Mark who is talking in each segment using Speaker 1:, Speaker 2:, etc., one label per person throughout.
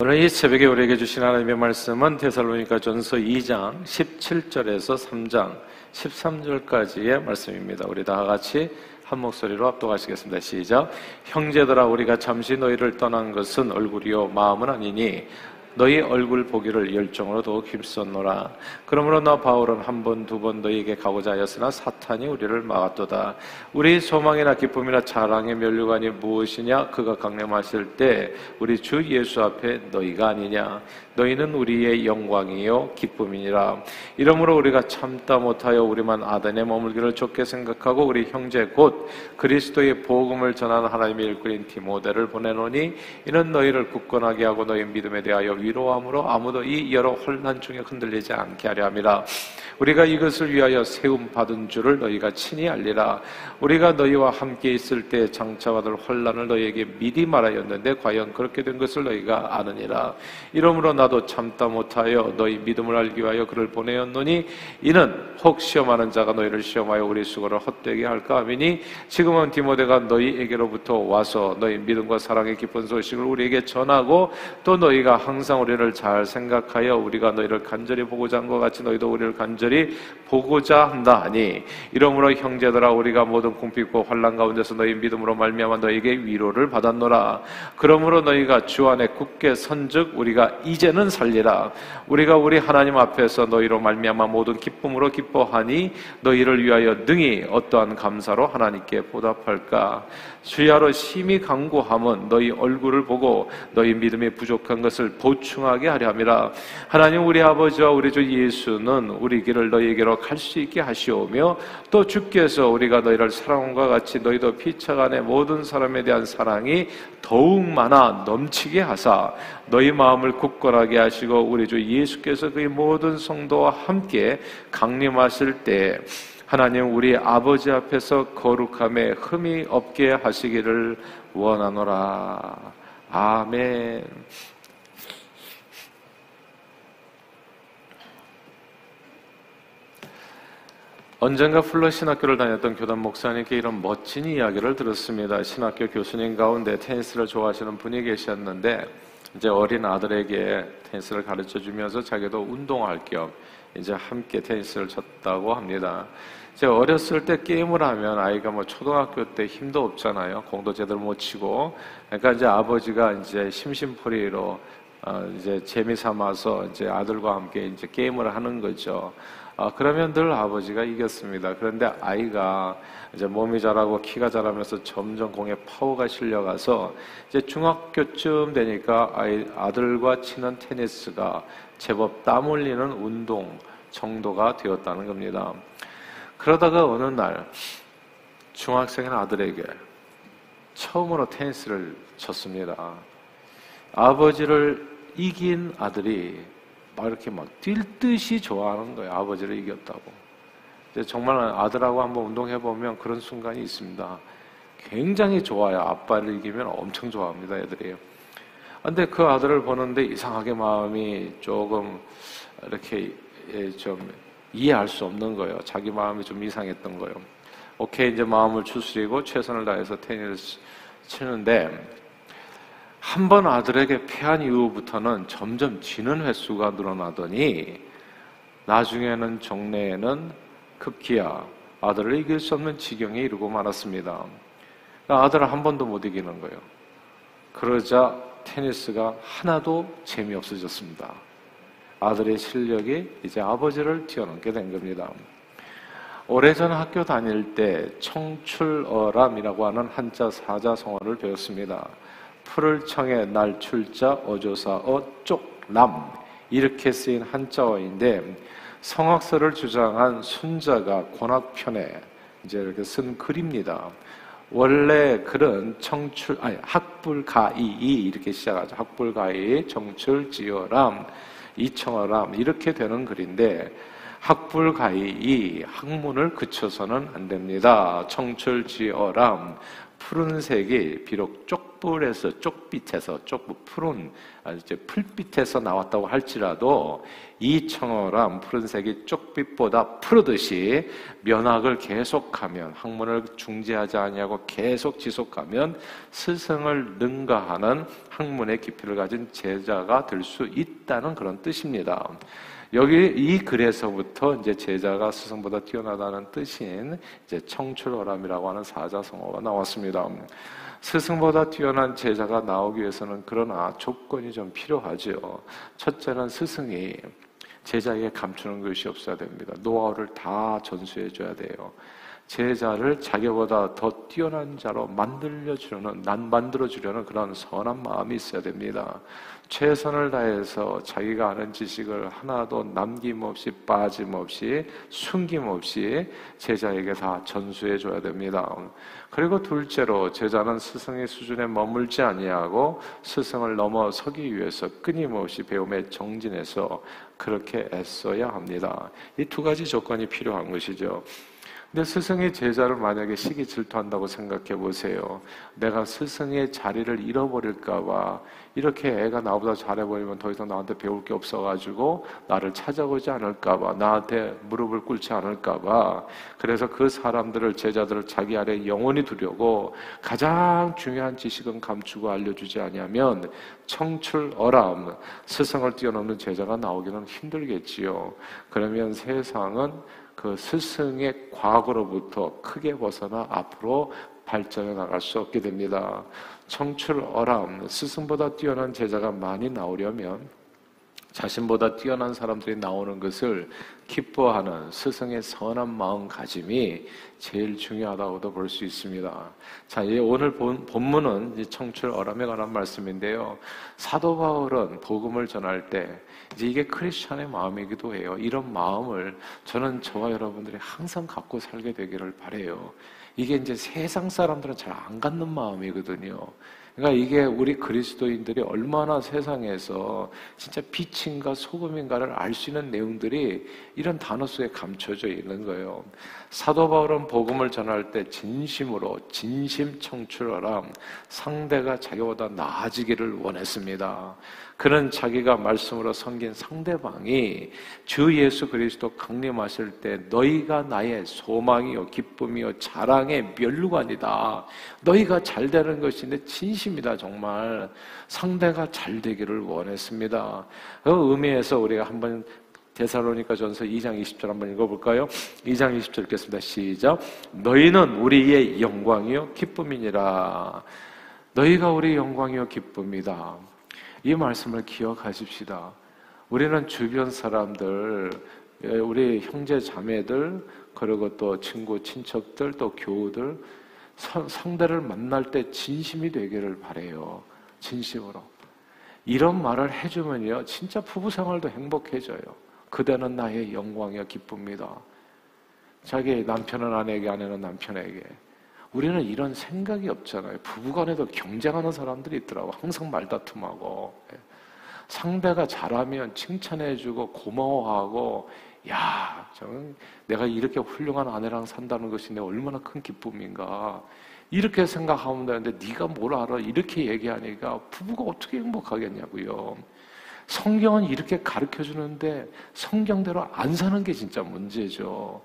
Speaker 1: 오늘 이 새벽에 우리에게 주신 하나님의 말씀은 데살로니가 전서 2장 17절에서 3장 13절까지의 말씀입니다. 우리 다 같이 한 목소리로 압도하시겠습니다. 시작. 형제들아 우리가 잠시 너희를 떠난 것은 얼굴이요 마음은 아니니 너희 얼굴 보기를 열정으로 더욱 힘썼노라. 그러므로 나 바울은 한 번, 두 번 너희에게 가고자 하였으나 사탄이 우리를 막았도다. 우리 소망이나 기쁨이나 자랑의 면류관이 무엇이냐? 그가 강림하실 때 우리 주 예수 앞에 너희가 아니냐? 너희는 우리의 영광이요 기쁨이니라. 이러므로 우리가 참다 못하여 우리만 아단에 머물기를 좋게 생각하고 우리 형제 곧 그리스도의 복음을 전하는 하나님의 일꾼인 디모데를 보내노니 이는 너희를 굳건하게 하고 너희 믿음에 대하여 위로함으로 아무도 이 여러 혼란 중에 흔들리지 않게 하려 함이라. 우리가 이것을 위하여 세움 받은 줄을 너희가 친히 알리라. 우리가 너희와 함께 있을 때 장차 받을 혼란을 너희에게 미리 말하였는데 과연 그렇게 된 것을 너희가 아느니라. 이러므로 나도 참다 못하여 너희 믿음을 알기 위하여 그를 보내었노니 이는 혹 시험하는 자가 너희를 시험하여 우리 수고를 헛되게 할까 하미니 지금은 디모데가 너희에게로부터 와서 너희 믿음과 사랑의 기쁜 소식을 우리에게 전하고 또 너희가 항상 우리를 잘 생각하여 우리가 너희를 간절히 보고자 한 것 같이 너희도 우리를 간절히 보고자 한다 하니 이러므로 형제들아 우리가 모든 궁핍고 환란 가운데서 너희 믿음으로 말미암아 너희에게 위로를 받았노라. 그러므로 너희가 주 안에 굳게 선즉 우리가 이제 는 살리라. 우리가 우리 하나님 앞에서 너희로 말미암아 모든 기쁨으로 기뻐하니 너희를 위하여 능히 어떠한 감사로 하나님께 보답할까? 주야로 심히 강구함은 너희 얼굴을 보고 너희 믿음이 부족한 것을 보충하게 하려 함이라. 하나님 우리 아버지와 우리 주 예수는 우리 길을 너희에게로 갈 수 있게 하시오며 또 주께서 우리가 너희를 사랑함과 같이 너희도 피차간의 모든 사람에 대한 사랑이 더욱 많아 넘치게 하사 너희 마음을 굳건하게 하시고 우리 주 예수께서 그의 모든 성도와 함께 강림하실 때 하나님 우리 아버지 앞에서 거룩함에 흠이 없게 하시기를 원하노라. 아멘. 언젠가 플러 신학교를 다녔던 교단 목사님께 이런 멋진 이야기를 들었습니다. 신학교 교수님 가운데 테니스를 좋아하시는 분이 계셨는데 이제 어린 아들에게 테니스를 가르쳐 주면서 자기도 운동할 겸 이제 함께 테니스를 쳤다고 합니다. 제가 어렸을 때 게임을 하면 아이가 뭐 초등학교 때 힘도 없잖아요. 공도 제대로 못 치고. 그러니까 이제 아버지가 이제 심심풀이로 어 이제 재미 삼아서 이제 아들과 함께 이제 게임을 하는 거죠. 아, 그러면 늘 아버지가 이겼습니다. 그런데 아이가 이제 몸이 자라고 키가 자라면서 점점 공에 파워가 실려가서 이제 중학교쯤 되니까 아이, 아들과 치는 테니스가 제법 땀 흘리는 운동 정도가 되었다는 겁니다. 그러다가 어느 날 중학생인 아들에게 처음으로 테니스를 쳤습니다. 아버지를 이긴 아들이 막 이렇게 막 뛸 듯이 좋아하는 거예요. 아버지를 이겼다고. 정말 아들하고 한번 운동해 보면 그런 순간이 있습니다. 굉장히 좋아요. 아빠를 이기면 엄청 좋아합니다, 애들이. 근데 그 아들을 보는데 이상하게 마음이 조금 이렇게 예, 좀 이해할 수 없는 거예요. 자기 마음이 좀 이상했던 거예요. 오케이, 이제 마음을 추스리고 최선을 다해서 테니스 치는데 한 번 아들에게 패한 이후부터는 점점 지는 횟수가 늘어나더니 나중에는 정례에는 급기야 아들을 이길 수 없는 지경에 이르고 말았습니다. 아들을 한 번도 못 이기는 거예요. 그러자 테니스가 하나도 재미없어졌습니다. 아들의 실력이 이제 아버지를 뛰어넘게 된 겁니다. 오래전 학교 다닐 때 청출어람이라고 하는 한자 사자 성어를 배웠습니다. 풀을 청해 날 출자 어조사 어 쪽남 이렇게 쓰인 한자어인데 성악설을 주장한 순자가 권학편에 이제 이렇게 쓴 글입니다. 원래 글은 청출 아니 학불가이 이렇게 시작하죠. 학불가이 청출지어람 이청어람 이렇게 되는 글인데 학불가이 학문을 그쳐서는 안 됩니다. 청출지어람 푸른색이 비록 쪽 불에서 쪽빛에서 쪽부 푸른 이제 풀빛에서 나왔다고 할지라도 이 청어람 푸른색이 쪽빛보다 푸르듯이 면학을 계속하면 학문을 중지하지 아니하고 계속 지속하면 스승을 능가하는 학문의 깊이를 가진 제자가 될 수 있다는 그런 뜻입니다. 여기 이 글에서부터 이제 제자가 스승보다 뛰어나다는 뜻인 이제 청출어람이라고 하는 사자성어가 나왔습니다. 스승보다 뛰어난 제자가 나오기 위해서는 그러나 조건이 좀 필요하죠. 첫째는 스승이 제자에게 감추는 것이 없어야 됩니다. 노하우를 다 전수해 줘야 돼요. 제자를 자기보다 더 뛰어난 자로 만들려 주려는 난 만들어 주려는 그런 선한 마음이 있어야 됩니다. 최선을 다해서 자기가 아는 지식을 하나도 남김없이 빠짐없이 숨김없이 제자에게 다 전수해 줘야 됩니다. 그리고 둘째로 제자는 스승의 수준에 머물지 아니하고 스승을 넘어서기 위해서 끊임없이 배움에 정진해서 그렇게 애써야 합니다. 이 두 가지 조건이 필요한 것이죠. 근데 스승의 제자를 만약에 시기 질투한다고 생각해 보세요. 내가 스승의 자리를 잃어버릴까봐 이렇게 애가 나보다 잘해버리면 더 이상 나한테 배울 게 없어가지고 나를 찾아오지 않을까봐 나한테 무릎을 꿇지 않을까봐 그래서 그 사람들을 제자들을 자기 아래 영원히 두려고 가장 중요한 지식은 감추고 알려주지 아니하면 청출어람 스승을 뛰어넘는 제자가 나오기는 힘들겠지요. 그러면 세상은 그 스승의 과거로부터 크게 벗어나 앞으로 발전해 나갈 수 없게 됩니다. 청출어람, 스승보다 뛰어난 제자가 많이 나오려면 자신보다 뛰어난 사람들이 나오는 것을 기뻐하는 스승의 선한 마음가짐이 제일 중요하다고도 볼 수 있습니다. 자, 오늘 본, 본문은 청출 어람에 관한 말씀인데요. 사도 바울은 복음을 전할 때 이제 이게 크리스천의 마음이기도 해요. 이런 마음을 저는 저와 여러분들이 항상 갖고 살게 되기를 바래요. 이게 이제 세상 사람들은 잘 안 갖는 마음이거든요. 그러니까 이게 우리 그리스도인들이 얼마나 세상에서 진짜 빛인가 소금인가를 알 수 있는 내용들이 이런 단어 속에 감춰져 있는 거예요. 사도 바울은 복음을 전할 때 진심으로 진심 청출하라 상대가 자기보다 나아지기를 원했습니다. 그는 자기가 말씀으로 섬긴 상대방이 주 예수 그리스도 강림하실 때 너희가 나의 소망이요 기쁨이요 자랑의 멸류관이다. 너희가 잘 되는 내 진심 이다 정말 상대가 잘 되기를 원했습니다. 그 의미에서 우리가 한번 데살로니가 전서 2장 20절 한번 읽어볼까요? 2장 20절 읽겠습니다. 시작. 너희는 우리의 영광이요 기쁨이니라. 너희가 우리 영광이요 기쁨이다. 이 말씀을 기억하십시다. 우리는 주변 사람들, 예, 우리 형제 자매들, 그리고 또 친구, 친척들, 또 교우들, 상대를 만날 때 진심이 되기를 바래요. 진심으로. 이런 말을 해주면요, 진짜 부부 생활도 행복해져요. 그대는 나의 영광이야 기쁩니다. 자기 남편은 아내에게, 아내는 남편에게. 우리는 이런 생각이 없잖아요. 부부간에도 경쟁하는 사람들이 있더라고. 항상 말다툼하고. 예. 상대가 잘하면 칭찬해주고 고마워하고, 야, 저는 내가 이렇게 훌륭한 아내랑 산다는 것이 내 얼마나 큰 기쁨인가. 이렇게 생각하면 되는데 네가 뭘 알아? 이렇게 얘기하니까 부부가 어떻게 행복하겠냐고요. 성경은 이렇게 가르쳐 주는데 성경대로 안 사는 게 진짜 문제죠.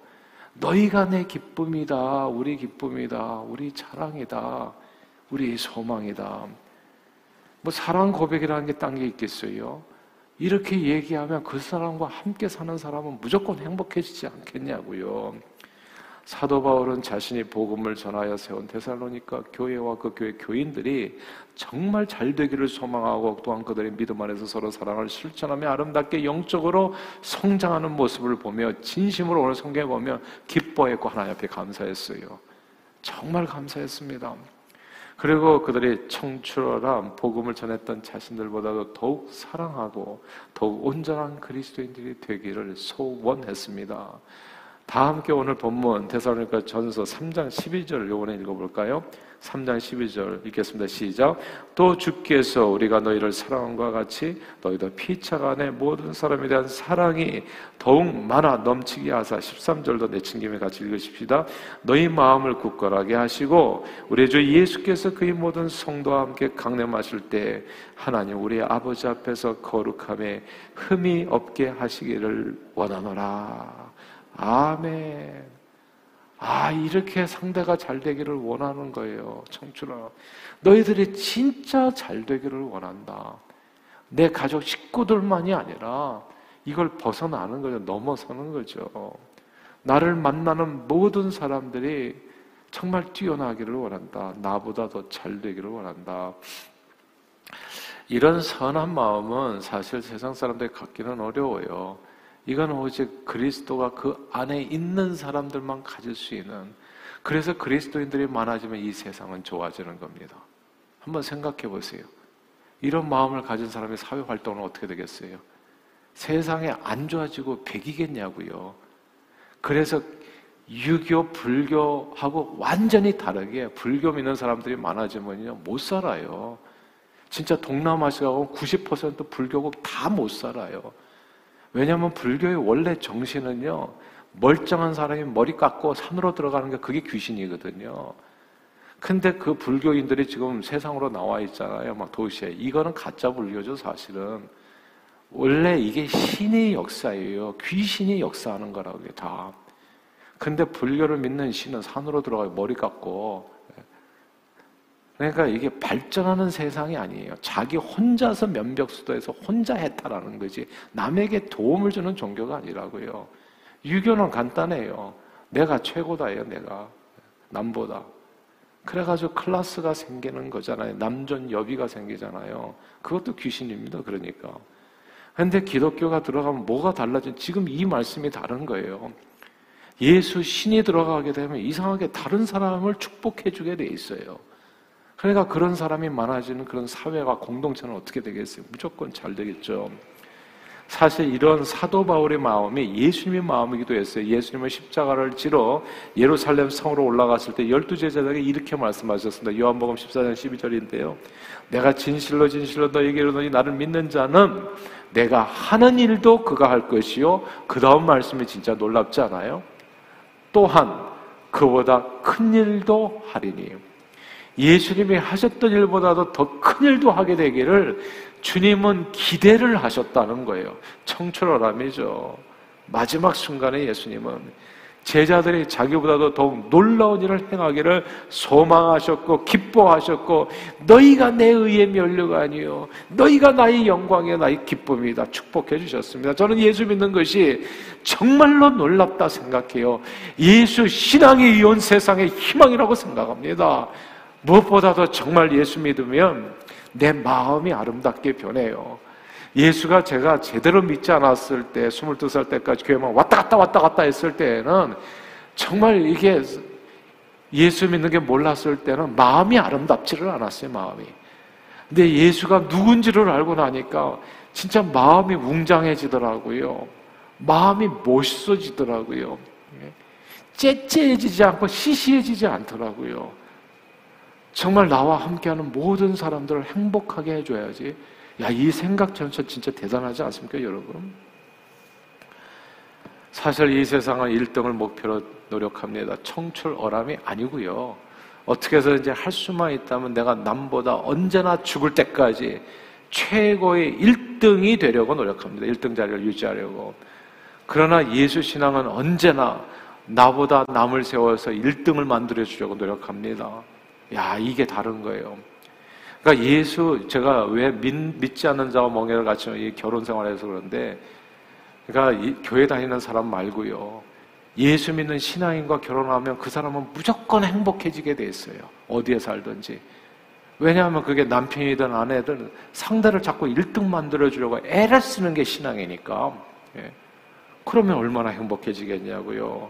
Speaker 1: 너희가 내 기쁨이다. 우리 기쁨이다. 우리 자랑이다. 우리 소망이다. 뭐 사랑 고백이라는 게 딴 게 있겠어요? 이렇게 얘기하면 그 사람과 함께 사는 사람은 무조건 행복해지지 않겠냐고요. 사도 바울은 자신이 복음을 전하여 세운 데살로니까 교회와 그 교회 교인들이 정말 잘 되기를 소망하고 또한 그들의 믿음 안에서 서로 사랑을 실천하며 아름답게 영적으로 성장하는 모습을 보며 진심으로 오늘 성경에 보면 기뻐했고 하나님 앞에 감사했어요. 정말 감사했습니다. 그리고 그들이 청출어람 복음을 전했던 자신들보다도 더욱 사랑하고 더욱 온전한 그리스도인들이 되기를 소원했습니다. 다 함께 오늘 본문 대사로니까 전서 3장 12절 요번에 읽어볼까요? 3장 12절 읽겠습니다. 시작. 또 주께서 우리가 너희를 사랑한과 같이 너희도 피차 간의 모든 사람에 대한 사랑이 더욱 많아 넘치게 하사 13절도 내친 김에 같이 읽으십시다. 너희 마음을 굳건하게 하시고 우리 주 예수께서 그의 모든 성도와 함께 강림하실 때 하나님 우리 아버지 앞에서 거룩함에 흠이 없게 하시기를 원하노라. 아멘. 아, 이렇게 상대가 잘 되기를 원하는 거예요. 청춘아. 너희들이 진짜 잘 되기를 원한다. 내 가족 식구들만이 아니라 이걸 벗어나는 거죠. 넘어서는 거죠. 나를 만나는 모든 사람들이 정말 뛰어나기를 원한다. 나보다 더 잘 되기를 원한다. 이런 선한 마음은 사실 세상 사람들이 갖기는 어려워요. 이건 오직 그리스도가 그 안에 있는 사람들만 가질 수 있는 그래서 그리스도인들이 많아지면 이 세상은 좋아지는 겁니다. 한번 생각해 보세요. 이런 마음을 가진 사람이 사회 활동은 어떻게 되겠어요? 세상에 안 좋아지고 백이겠냐고요. 그래서 유교, 불교하고 완전히 다르게 불교 믿는 사람들이 많아지면요 못 살아요. 진짜 동남아시아하고 90% 불교국 다 못 살아요. 왜냐하면 불교의 원래 정신은요, 멀쩡한 사람이 머리 깎고 산으로 들어가는 게 그게 귀신이거든요. 근데 그 불교인들이 지금 세상으로 나와 있잖아요. 막 도시에. 이거는 가짜 불교죠, 사실은. 원래 이게 신의 역사예요. 귀신이 역사하는 거라고, 이게 다. 근데 불교를 믿는 신은 산으로 들어가요. 머리 깎고. 그러니까 이게 발전하는 세상이 아니에요. 자기 혼자서 면벽수도에서 혼자 했다라는 거지. 남에게 도움을 주는 종교가 아니라고요. 유교는 간단해요. 내가 최고다예요, 내가. 남보다. 그래가지고 클라스가 생기는 거잖아요. 남존 여비가 생기잖아요. 그것도 귀신입니다, 그러니까. 근데 기독교가 들어가면 뭐가 달라진, 지금 이 말씀이 다른 거예요. 예수 신이 들어가게 되면 이상하게 다른 사람을 축복해주게 돼 있어요. 그러니까 그런 사람이 많아지는 그런 사회와 공동체는 어떻게 되겠어요? 무조건 잘 되겠죠. 사실 이런 사도 바울의 마음이 예수님의 마음이기도 했어요. 예수님은 십자가를 지러 예루살렘 성으로 올라갔을 때 열두 제자들에게 이렇게 말씀하셨습니다. 요한복음 14장 12절인데요. 내가 진실로 진실로 너에게 이르노니 나를 믿는 자는 내가 하는 일도 그가 할 것이요. 그 다음 말씀이 진짜 놀랍지 않아요? 또한 그보다 큰 일도 하리니. 예수님이 하셨던 일보다도 더 큰 일도 하게 되기를 주님은 기대를 하셨다는 거예요. 청출어람이죠. 마지막 순간에 예수님은 제자들이 자기보다도 더욱 놀라운 일을 행하기를 소망하셨고 기뻐하셨고 너희가 내 의의 면류가 아니요 너희가 나의 영광이요 나의 기쁨이다 축복해 주셨습니다. 저는 예수 믿는 것이 정말로 놀랍다 생각해요. 예수 신앙이 이온 세상의 희망이라고 생각합니다. 무엇보다도 정말 예수 믿으면 내 마음이 아름답게 변해요. 예수가 제가 제대로 믿지 않았을 때, 22살 때까지 교회만 왔다 갔다 왔다 갔다 했을 때는 정말 이게 예수 믿는 게 몰랐을 때는 마음이 아름답지를 않았어요, 마음이. 근데 예수가 누군지를 알고 나니까 진짜 마음이 웅장해지더라고요. 마음이 멋있어지더라고요. 째째해지지 않고 시시해지지 않더라고요. 정말 나와 함께하는 모든 사람들을 행복하게 해줘야지. 야, 이 생각 전체 진짜 대단하지 않습니까, 여러분? 사실 이 세상은 1등을 목표로 노력합니다. 청출어람이 아니고요. 어떻게 해서 이제 할 수만 있다면 내가 남보다 언제나 죽을 때까지 최고의 1등이 되려고 노력합니다. 1등 자리를 유지하려고. 그러나 예수 신앙은 언제나 나보다 남을 세워서 1등을 만들어 주려고 노력합니다. 야, 이게 다른 거예요. 그러니까 예수, 제가 왜 믿, 믿지 않는 자와 멍해를 같이 이 결혼 생활에서 그런데, 그러니까 이, 교회 다니는 사람 말고요. 예수 믿는 신앙인과 결혼하면 그 사람은 무조건 행복해지게 돼 있어요. 어디에 살든지. 왜냐하면 그게 남편이든 아내든 상대를 자꾸 1등 만들어주려고 애를 쓰는 게 신앙이니까. 예. 그러면 얼마나 행복해지겠냐고요.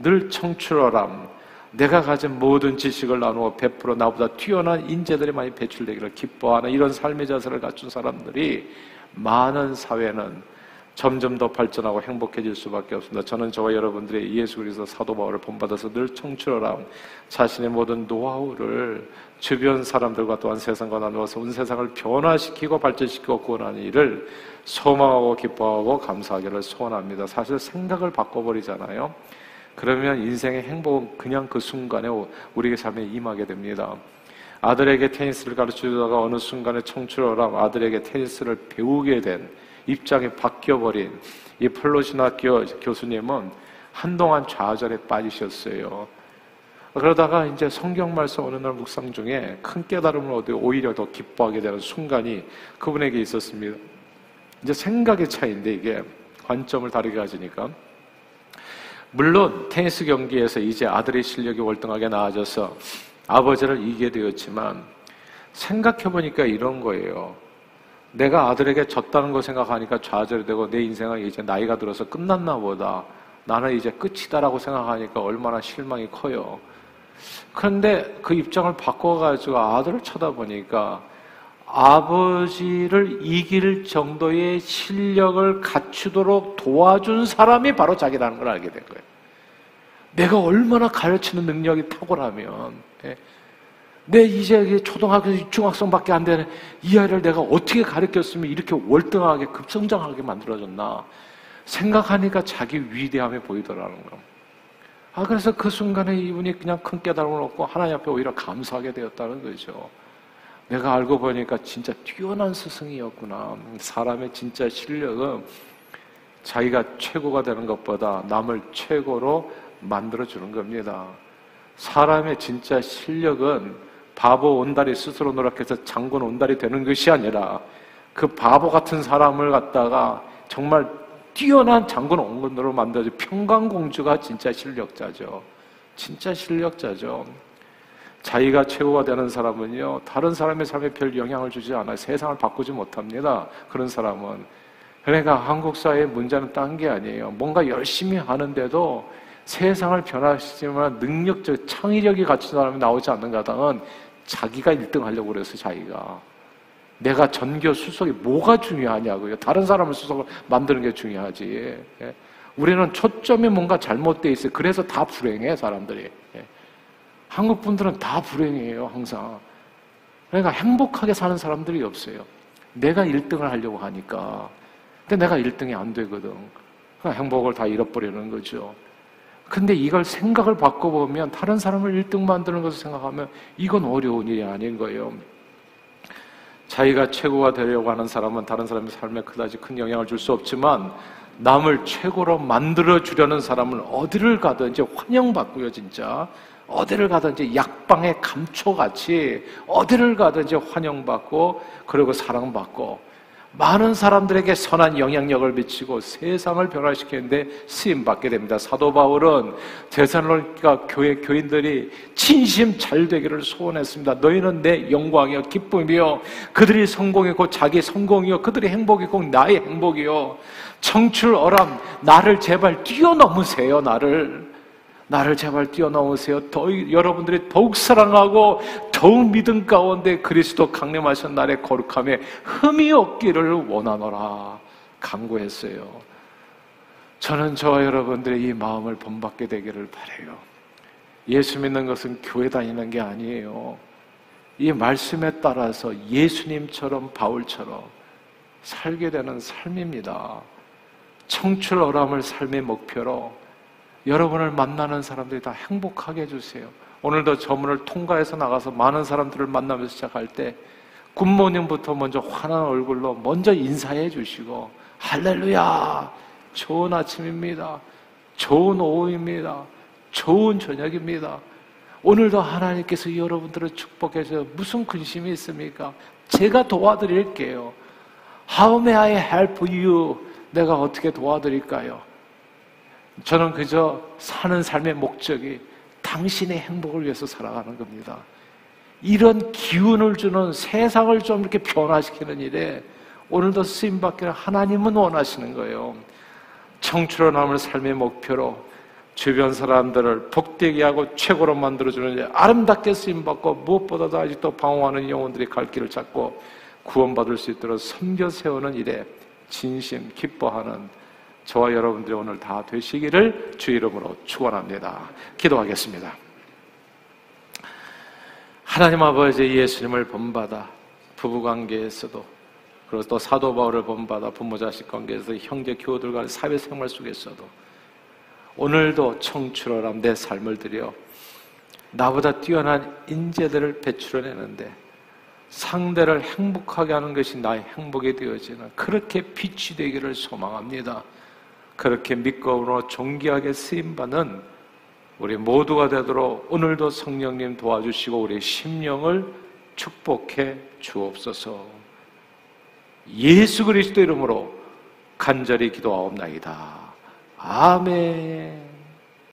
Speaker 1: 늘 청출어람, 내가 가진 모든 지식을 나누어 베풀어 나보다 뛰어난 인재들이 많이 배출되기를 기뻐하는 이런 삶의 자세를 갖춘 사람들이 많은 사회는 점점 더 발전하고 행복해질 수밖에 없습니다. 저는 저와 여러분들의 예수 그리스도 사도 바울을 본받아서 늘 청출어람 자신의 모든 노하우를 주변 사람들과 또한 세상과 나누어서 온 세상을 변화시키고 발전시키고 구원하는 일을 소망하고 기뻐하고 감사하기를 소원합니다. 사실 생각을 바꿔버리잖아요. 그러면 인생의 행복은 그냥 그 순간에 우리의 삶에 임하게 됩니다. 아들에게 테니스를 가르치다가 어느 순간에 청출어람 아들에게 테니스를 배우게 된 입장이 바뀌어버린 이 폴로신학교 교수님은 한동안 좌절에 빠지셨어요. 그러다가 이제 성경 말씀 어느 날 묵상 중에 큰 깨달음을 얻어 오히려 더 기뻐하게 되는 순간이 그분에게 있었습니다. 이제 생각의 차이인데 이게 관점을 다르게 가지니까. 물론 테니스 경기에서 이제 아들의 실력이 월등하게 나아져서 아버지를 이기게 되었지만 생각해보니까 이런 거예요. 내가 아들에게 졌다는 거 생각하니까 좌절이 되고 내 인생은 이제 나이가 들어서 끝났나 보다. 나는 이제 끝이다라고 생각하니까 얼마나 실망이 커요. 그런데 그 입장을 바꿔가지고 아들을 쳐다보니까 아버지를 이길 정도의 실력을 갖추도록 도와준 사람이 바로 자기라는 걸 알게 된 거예요. 내가 얼마나 가르치는 능력이 탁월하면, 예? 내 이제 초등학교, 중학생밖에 안 되는 이 아이를 내가 어떻게 가르쳤으면 이렇게 월등하게 급성장하게 만들어졌나 생각하니까 자기 위대함이 보이더라는 거. 아, 그래서 그 순간에 이분이 그냥 큰 깨달음을 얻고 하나님 앞에 오히려 감사하게 되었다는 거죠. 내가 알고 보니까 진짜 뛰어난 스승이었구나. 사람의 진짜 실력은 자기가 최고가 되는 것보다 남을 최고로 만들어주는 겁니다. 사람의 진짜 실력은 바보 온달이 스스로 노력해서 장군 온달이 되는 것이 아니라 그 바보 같은 사람을 갖다가 정말 뛰어난 장군 온건으로 만들어진 평강공주가 진짜 실력자죠. 진짜 실력자죠. 자기가 최고가 되는 사람은요, 다른 사람의 삶에 별 영향을 주지 않아요. 세상을 바꾸지 못합니다. 그런 사람은. 그러니까 한국 사회의 문제는 딴 게 아니에요. 뭔가 열심히 하는데도 세상을 변화시키지만 능력적, 창의력이 갖춘 사람이 나오지 않는 가당은 자기가 1등 하려고 그래서 자기가. 내가 전교 수석이 뭐가 중요하냐고요. 다른 사람을 수석을 만드는 게 중요하지. 예. 우리는 초점이 뭔가 잘못돼 있어요. 그래서 다 불행해, 사람들이. 예. 한국 분들은 다 불행해요, 항상. 그러니까 행복하게 사는 사람들이 없어요. 내가 1등을 하려고 하니까. 근데 내가 1등이 안 되거든. 그러니까 행복을 다 잃어버리는 거죠. 근데 이걸 생각을 바꿔보면 다른 사람을 1등 만드는 것을 생각하면 이건 어려운 일이 아닌 거예요. 자기가 최고가 되려고 하는 사람은 다른 사람의 삶에 그다지 큰 영향을 줄 수 없지만 남을 최고로 만들어 주려는 사람은 어디를 가든지 환영받고요, 진짜. 어디를 가든지 약방의 감초같이 어디를 가든지 환영받고 그리고 사랑받고 많은 사람들에게 선한 영향력을 미치고 세상을 변화시키는데 쓰임 받게 됩니다. 사도 바울은 대살로니가 교회 교인들이 진심 잘 되기를 소원했습니다. 너희는 내 영광이요 기쁨이요 그들이 성공이고 자기 성공이요 그들이 행복이고 나의 행복이요 청출 어람 나를 제발 뛰어넘으세요 나를 나를 제발 뛰어넘으세요. 더, 여러분들이 더욱 사랑하고 더욱 믿음 가운데 그리스도 강림하신 날의 거룩함에 흠이 없기를 원하노라 강구했어요. 저는 저와 여러분들의 이 마음을 본받게 되기를 바래요. 예수 믿는 것은 교회 다니는 게 아니에요. 이 말씀에 따라서 예수님처럼 바울처럼 살게 되는 삶입니다. 청출 어람을 삶의 목표로 여러분을 만나는 사람들이 다 행복하게 해주세요. 오늘도 저 문을 통과해서 나가서 많은 사람들을 만나면서 시작할 때 굿모닝부터 먼저 환한 얼굴로 먼저 인사해 주시고 할렐루야 좋은 아침입니다. 좋은 오후입니다. 좋은 저녁입니다. 오늘도 하나님께서 여러분들을 축복해 서 무슨 근심이 있습니까? 제가 도와드릴게요. How may I help you? 내가 어떻게 도와드릴까요? 저는 그저 사는 삶의 목적이 당신의 행복을 위해서 살아가는 겁니다. 이런 기운을 주는 세상을 좀 이렇게 변화시키는 일에 오늘도 쓰임받기를 하나님은 원하시는 거예요. 청출어 남을 삶의 목표로 주변 사람들을 복되게 하고 최고로 만들어주는 아름답게 쓰임받고 무엇보다도 아직도 방황하는 영혼들이 갈 길을 찾고 구원받을 수 있도록 섬겨 세우는 일에 진심 기뻐하는 저와 여러분들이 오늘 다 되시기를 주 이름으로 축원합니다. 기도하겠습니다. 하나님 아버지 예수님을 본받아 부부 관계에서도 그리고 또 사도 바울을 본받아 부모 자식 관계에서 형제 교우들과 사회 생활 속에서도 오늘도 청출어람 내 삶을 들여 나보다 뛰어난 인재들을 배출해내는데 상대를 행복하게 하는 것이 나의 행복이 되어지는 그렇게 빛이 되기를 소망합니다. 그렇게 믿고 존귀하게 쓰임받는 우리 모두가 되도록 오늘도 성령님 도와주시고 우리 심령을 축복해 주옵소서. 예수 그리스도 이름으로 간절히 기도하옵나이다. 아멘.